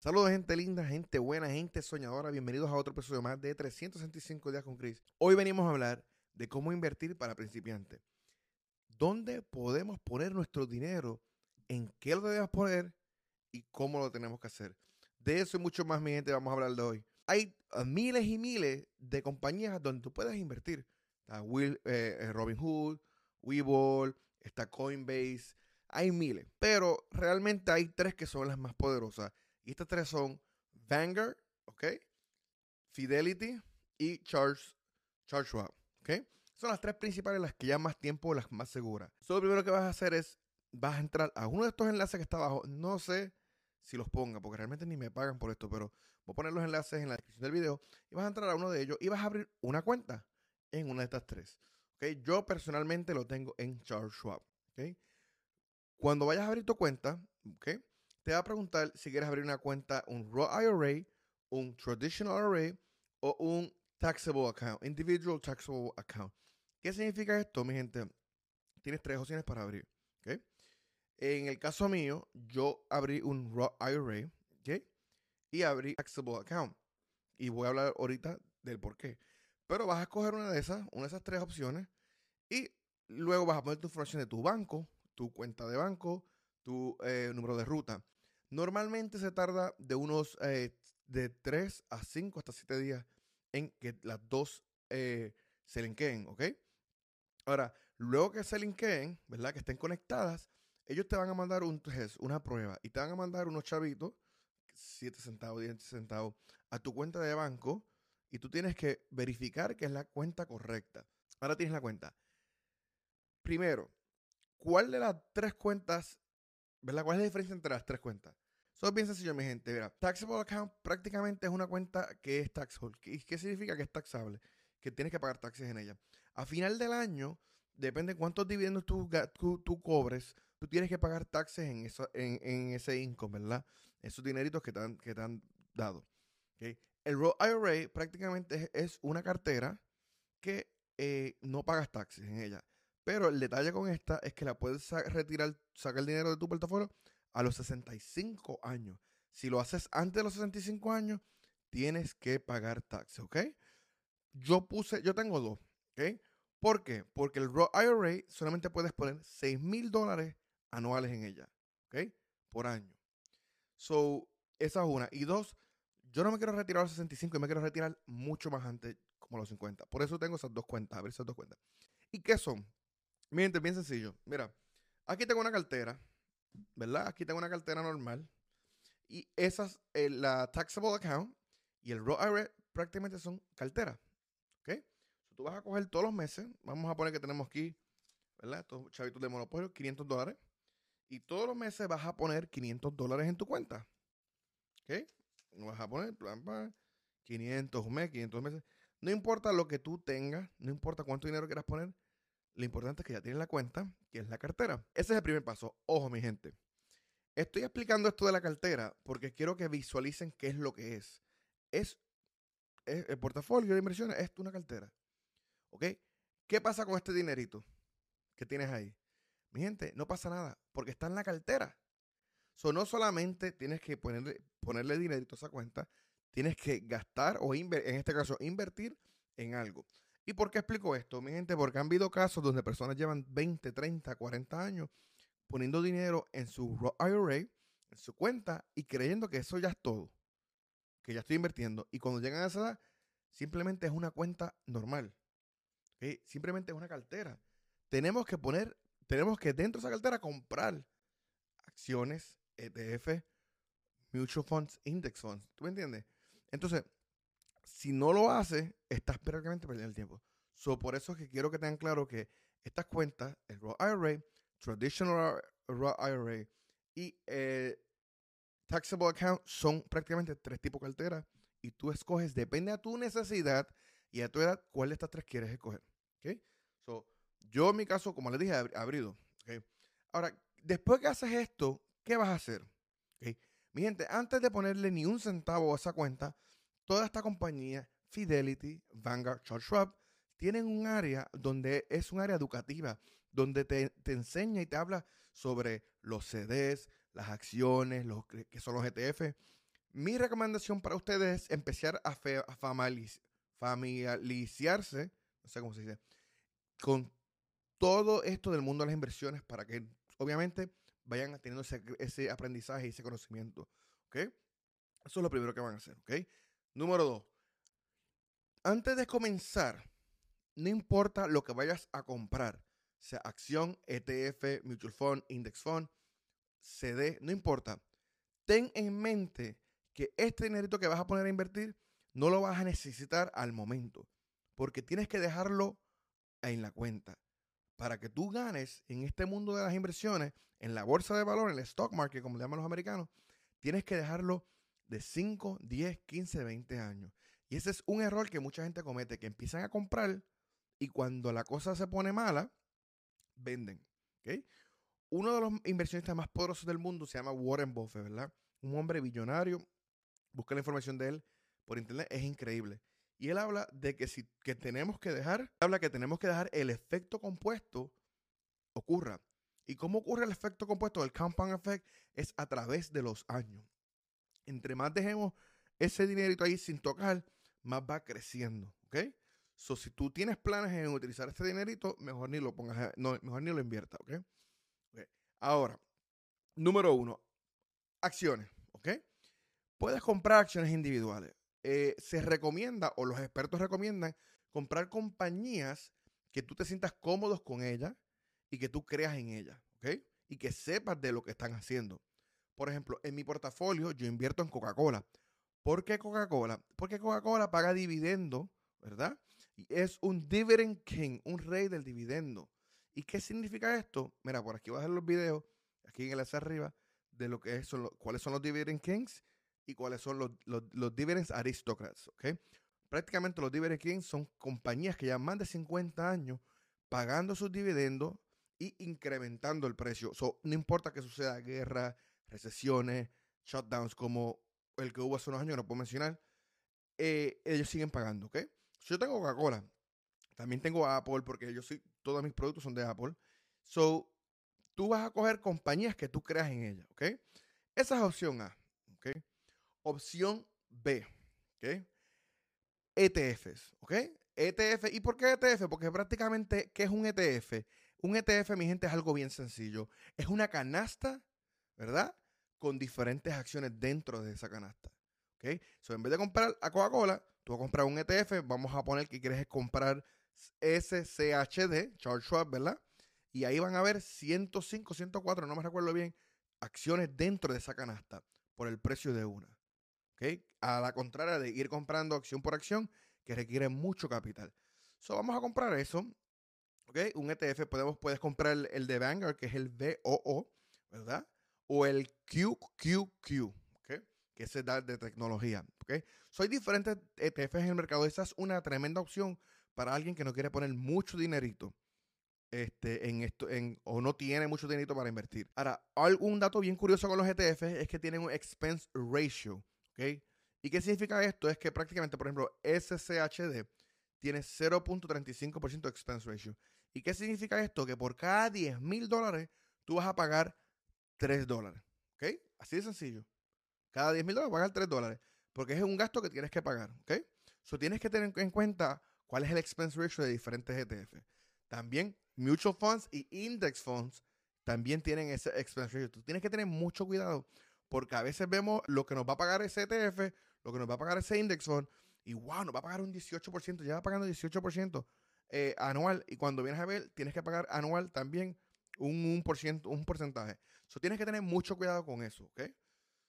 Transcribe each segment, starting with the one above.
Saludos gente linda, gente buena, gente soñadora. Bienvenidos a otro episodio más de 365 días con Chris. Hoy venimos a hablar de cómo invertir para principiantes. ¿Dónde podemos poner nuestro dinero? ¿En qué lo debemos poner? ¿Y cómo lo tenemos que hacer? De eso y mucho más, mi gente, vamos a hablar de hoy. Hay uh, miles y miles de compañías donde tú puedes invertir. Está Will, eh, eh, Robinhood, Webull, está Coinbase, hay miles. Pero realmente hay tres que son las más poderosas. Y estas tres son Vanguard, ¿ok? Fidelity y Charles, Charles Schwab, ¿ok? Son las tres principales, las que llevan más tiempo, las más seguras. So, lo primero que vas a hacer es, vas a entrar a uno de estos enlaces que está abajo. No sé si los ponga, porque realmente ni me pagan por esto, pero voy a poner los enlaces en la descripción del video y vas a entrar a uno de ellos y vas a abrir una cuenta en una de estas tres. ¿ok? Yo personalmente lo tengo en Charles Schwab. ¿ok? Cuando vayas a abrir tu cuenta, ¿ok? Te va a preguntar si quieres abrir una cuenta, un Roth IRA, un Traditional IRA o un Taxable Account, Individual Taxable Account. ¿Qué significa esto, mi gente? Tienes tres opciones para abrir. ¿ok? En el caso mío, yo abrí un Roth IRA ¿ok? y abrí Taxable Account. Y voy a hablar ahorita del por qué. Pero vas a escoger una de esas, una de esas tres opciones, y luego vas a poner tu información de tu banco, tu cuenta de banco, tu eh, número de ruta. Normalmente se tarda de unos eh, de 3 a 5 hasta 7 días en que las dos eh, se linkeen, ¿ok? Ahora, luego que se linkeen, ¿verdad? Que estén conectadas, ellos te van a mandar un, una prueba y te van a mandar unos chavitos, 7 centavos, 10 centavos, a tu cuenta de banco y tú tienes que verificar que es la cuenta correcta. Ahora tienes la cuenta. Primero, ¿cuál de las tres cuentas, ¿verdad? ¿Cuál es la diferencia entre las tres cuentas? Eso es bien sencillo, mi gente. Mira, taxable account prácticamente es una cuenta que es taxable. ¿Qué, ¿Qué significa que es taxable? Que tienes que pagar taxes en ella. A final del año, depende de cuántos dividendos tú, cobres, tú tienes que pagar taxes en, eso, en, ese income, ¿verdad? Esos dineritos que te han, que te han dado. El Roth IRA prácticamente es, una cartera que eh, no pagas taxes en ella. Pero el detalle con esta es que la puedes retirar, sacar dinero de tu portafolio a los 65 años. Si lo haces antes de los 65 años, tienes que pagar taxes, ¿ok? Yo puse, yo tengo dos, ¿ok? ¿Por qué? Porque el Roth IRA solamente puedes poner 6 mil dólares anuales en ella, ¿ok? Por año. So, esa es una. Y dos, yo no me quiero retirar a los 65 y me quiero retirar mucho más antes, como a los 50. Por eso tengo esas dos cuentas, a esas dos cuentas. ¿Y qué son? Miren, bien sencillo. Mira, aquí tengo una cartera, ¿verdad? Aquí tengo una cartera normal. Y esas, eh, la taxable account y el Roth IRA prácticamente son carteras. ¿Ok? tú vas a coger todos los meses. Vamos a poner que tenemos aquí, ¿verdad? Estos chavitos de monopolio, 500 dólares. Y todos los meses vas a poner 500 dólares en tu cuenta. ¿Ok? Vas a poner plan, 500 un mes, 500 meses. No importa lo que tú tengas, no importa cuánto dinero quieras poner, lo importante es que ya tienes la cuenta, que es la cartera. Ese es el primer paso. Ojo, mi gente. Estoy explicando esto de la cartera porque quiero que visualicen qué es lo que es. Es, el portafolio de inversiones, es una cartera. ¿Ok? ¿Qué pasa con este dinerito que tienes ahí? Mi gente, no pasa nada porque está en la cartera. So, no solamente tienes que ponerle, ponerle dinerito a esa cuenta, tienes que gastar o en este caso invertir en algo. ¿Y por qué explico esto, mi gente? Porque han habido casos donde personas llevan 20, 30, 40 años poniendo dinero en su IRA, en su cuenta, y creyendo que eso ya es todo, que ya estoy invirtiendo. Y cuando llegan a esa edad, simplemente es una cuenta normal. Simplemente es una cartera. Tenemos que poner, tenemos que dentro de esa cartera comprar acciones, ETF, Mutual Funds, Index Funds. ¿Tú me entiendes? Entonces, si no lo haces, estás prácticamente perdiendo el tiempo. So, por eso es que quiero que tengan claro que estas cuentas, el Roth IRA, Traditional Roth IRA y eh, Taxable Account son prácticamente tres tipos de carteras y tú escoges, depende a tu necesidad y a tu edad, cuál de estas tres quieres escoger. ¿okay? So, yo en mi caso, como les dije, he abrido. ¿okay? Ahora, después que haces esto, ¿qué vas a hacer? Mi gente, antes de ponerle ni un centavo a esa cuenta, toda esta compañía, Fidelity, Vanguard, Charles Schwab, tienen un área donde es un área educativa, donde te, enseña y te habla sobre los CDs, las acciones, los que son los ETF, Mi recomendación para ustedes es empezar a, familiarizarse, no sé cómo se dice, con todo esto del mundo de las inversiones para que obviamente vayan teniendo ese, aprendizaje y ese conocimiento. ¿Ok? Eso es lo primero que van a hacer. ¿Ok? Número dos. Antes de comenzar, no importa lo que vayas a comprar, sea acción, ETF, mutual fund, index fund, CD, no importa. Ten en mente que este dinerito que vas a poner a invertir no lo vas a necesitar al momento, porque tienes que dejarlo en la cuenta. Para que tú ganes en este mundo de las inversiones, en la bolsa de valor, en el stock market, como le llaman los americanos, tienes que dejarlo de 5, 10, 15, 20 años. Y ese es un error que mucha gente comete, que empiezan a comprar y cuando la cosa se pone mala, venden. Uno de los inversionistas más poderosos del mundo se llama Warren Buffett, ¿verdad? Un hombre billonario. Busca la información de él por internet, es increíble. Y él habla de que si que tenemos que dejar, habla que tenemos que dejar el efecto compuesto ocurra. ¿Y cómo ocurre el efecto compuesto? El compound effect es a través de los años. Entre más dejemos ese dinerito ahí sin tocar, más va creciendo, ¿ok? So, si tú tienes planes en utilizar este dinerito, mejor ni lo pongas, no, mejor ni lo inviertas, ¿ok? Ahora, número uno, acciones, ¿ok? Puedes comprar acciones individuales. Eh, se recomienda, o los expertos recomiendan, comprar compañías que tú te sientas cómodos con ellas y que tú creas en ellas, ¿ok? Y que sepas de lo que están haciendo. Por ejemplo, en mi portafolio yo invierto en Coca-Cola. ¿Por qué Coca-Cola? Porque Coca-Cola paga dividendo, ¿verdad? Y es un dividend king, un rey del dividendo. ¿Y qué significa esto? Mira, por aquí voy a dejar los videos, aquí en el hacia arriba, de lo que cuáles son los dividend kings y cuáles son los, los, dividends aristocrats, ¿ok? Prácticamente los dividend kings son compañías que llevan más de 50 años pagando sus dividendos y incrementando el precio. no importa que suceda guerra, recesiones, shutdowns como el que hubo hace unos años, no puedo mencionar, eh, ellos siguen pagando, ¿ok? Yo tengo Coca-Cola, también tengo Apple, porque yo sí, todos mis productos son de Apple. So, tú vas a coger compañías que tú creas en ellas, ¿ok? Esa es opción A, ¿ok? Opción B, ¿ok? ETFs, ¿ok? ETF, ¿y por qué ETF? Porque prácticamente, ¿qué es un ETF? Un ETF, mi gente, es algo bien sencillo. Es una canasta, ¿verdad? Con diferentes acciones dentro de esa canasta. ¿Ok? So, en vez de comprar a Coca-Cola, tú vas a comprar un ETF. Vamos a poner que quieres comprar SCHD, Charles Schwab, ¿verdad? Y ahí van a ver 105, 104, no me recuerdo bien, acciones dentro de esa canasta por el precio de una. ¿Ok? A la contraria de ir comprando acción por acción, que requiere mucho capital. So, vamos a comprar eso. ¿Ok? Un ETF, podemos, puedes comprar el, de Vanguard, que es el VOO, ¿verdad? O el QQQ, ¿ok? Que es el de tecnología, ¿ok? Soy diferentes ETFs en el mercado. Esa es una tremenda opción para alguien que no quiere poner mucho dinerito este, en esto, en, o no tiene mucho dinerito para invertir. Ahora, algún dato bien curioso con los ETFs es que tienen un expense ratio, ¿ok? ¿Y qué significa esto? Es que prácticamente, por ejemplo, SCHD tiene 0.35% de expense ratio. ¿Y qué significa esto? Que por cada 10 mil dólares tú vas a pagar 3 dólares, ¿ok? Así de sencillo. Cada 10 mil dólares pagar 3 dólares, porque es un gasto que tienes que pagar, ¿ok? So tienes que tener en cuenta cuál es el expense ratio de diferentes ETF. También mutual funds y index funds también tienen ese expense ratio. Tú tienes que tener mucho cuidado porque a veces vemos lo que nos va a pagar ese ETF, lo que nos va a pagar ese index fund y wow, nos va a pagar un 18%, ya va pagando 18% eh, anual y cuando vienes a ver tienes que pagar anual también un, un porcentaje. So tienes que tener mucho cuidado con eso, ¿ok?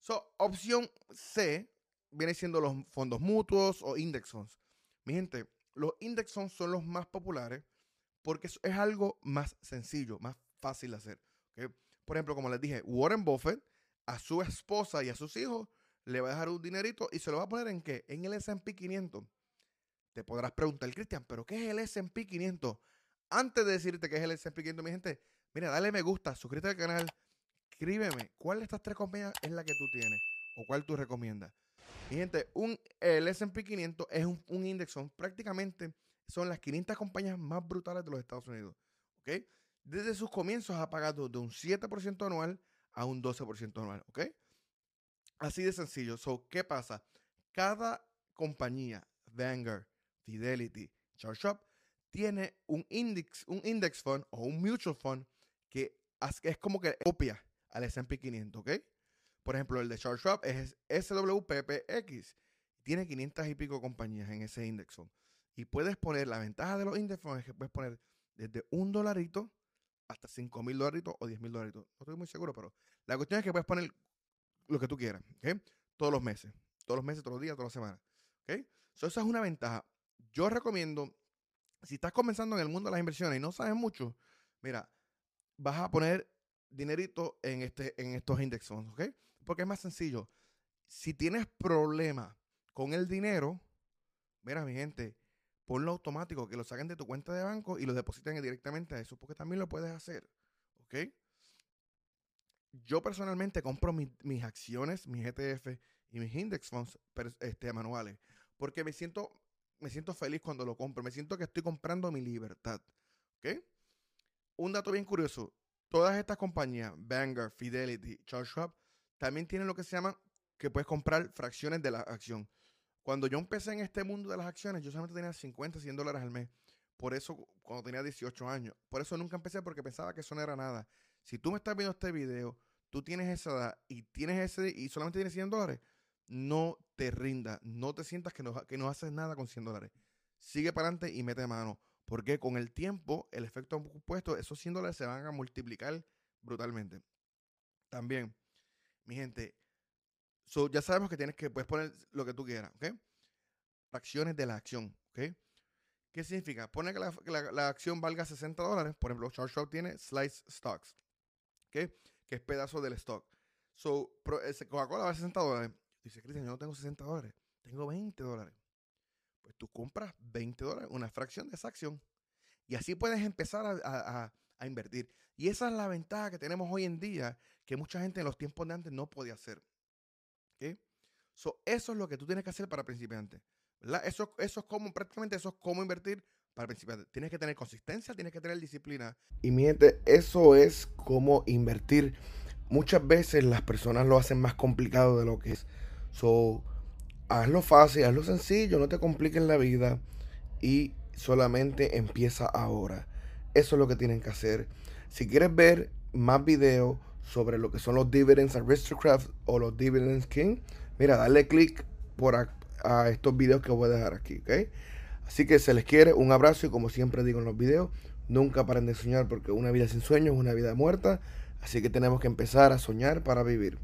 So, opción C viene siendo los fondos mutuos o index funds. Mi gente, los index funds son los más populares porque es, algo más sencillo, más fácil de hacer. Por ejemplo, como les dije, Warren Buffett a su esposa y a sus hijos le va a dejar un dinerito y se lo va a poner en qué? En el S&P 500. Te podrás preguntar, Cristian, ¿pero qué es el S&P 500? Antes de decirte qué es el S&P 500, mi gente, mira, dale me gusta, suscríbete al canal, escríbeme, ¿cuál de estas tres compañías es la que tú tienes? ¿O cuál tú recomiendas? Mi gente, un, el S&P 500 es un, un index, son prácticamente son las 500 compañías más brutales de los Estados Unidos. ¿Ok? Desde sus comienzos ha pagado de un 7% anual a un 12% anual. ¿Ok? Así de sencillo. So, ¿qué pasa? Cada compañía, Vanguard, Fidelity, Charles Schwab, tiene un index, un index fund o un mutual fund que es como que copia al S&P 500, ¿ok? Por ejemplo, el de Charles Schwab es SWPPX. Tiene 500 y pico compañías en ese index fund. Y puedes poner, la ventaja de los index funds es que puedes poner desde un dolarito hasta 5 mil dolaritos o 10 mil dolaritos. No estoy muy seguro, pero la cuestión es que puedes poner lo que tú quieras, ¿ok? Todos los meses. Todos los meses, todos los días, todas las semanas. ¿Ok? esa es una ventaja. Yo recomiendo, si estás comenzando en el mundo de las inversiones y no sabes mucho, mira, vas a poner dinerito en, este, en estos index funds, ¿ok? Porque es más sencillo. Si tienes problemas con el dinero, mira, mi gente, ponlo automático, que lo saquen de tu cuenta de banco y lo depositen directamente a eso, porque también lo puedes hacer, ¿ok? Yo personalmente compro mis acciones, mis ETF y mis index funds este, manuales, porque me siento, me siento feliz cuando lo compro, me siento que estoy comprando mi libertad, ¿ok? Un dato bien curioso, todas estas compañías, Vanguard, Fidelity, Charles Schwab, también tienen lo que se llama que puedes comprar fracciones de la acción. Cuando yo empecé en este mundo de las acciones, yo solamente tenía 50, 100 dólares al mes. Por eso, cuando tenía 18 años. Por eso nunca empecé porque pensaba que eso no era nada. Si tú me estás viendo este video, tú tienes esa edad y tienes ese y solamente tienes 100 dólares, no te rinda. No te sientas que no, que no haces nada con 100 dólares. Sigue para adelante y mete mano. Porque con el tiempo, el efecto opuesto, esos 100 dólares se van a multiplicar brutalmente. También, mi gente, ya sabemos que tienes que puedes poner lo que tú quieras, ¿ok? Fracciones de la acción, ¿ok? ¿Qué significa? Pone que la, acción valga 60 dólares. Por ejemplo, Charles Schwab tiene slice stocks, ¿ok? Que es pedazo del stock. So, Coca-Cola vale 60 dólares. Dice, Cristian, yo no tengo 60 dólares, tengo 20 dólares. Tú compras 20 dólares, una fracción de esa acción. Y así puedes empezar a, a invertir. Y esa es la ventaja que tenemos hoy en día, que mucha gente en los tiempos de antes no podía hacer eso es lo que tú tienes que hacer para principiantes. ¿verdad? Eso, eso es como, prácticamente eso es como invertir para principiantes. Tienes que tener consistencia, tienes que tener disciplina. Y mi gente, eso es como invertir. Muchas veces las personas lo hacen más complicado de lo que es. So, hazlo fácil, hazlo sencillo, no te compliques la vida y solamente empieza ahora. Eso es lo que tienen que hacer. Si quieres ver más videos sobre lo que son los Dividends Aristocrats o los Dividends King, mira, dale click por a, estos videos que voy a dejar aquí, ¿ok? Así que se les quiere, un abrazo y como siempre digo en los videos, nunca paren de soñar porque una vida sin sueños es una vida muerta, así que tenemos que empezar a soñar para vivir.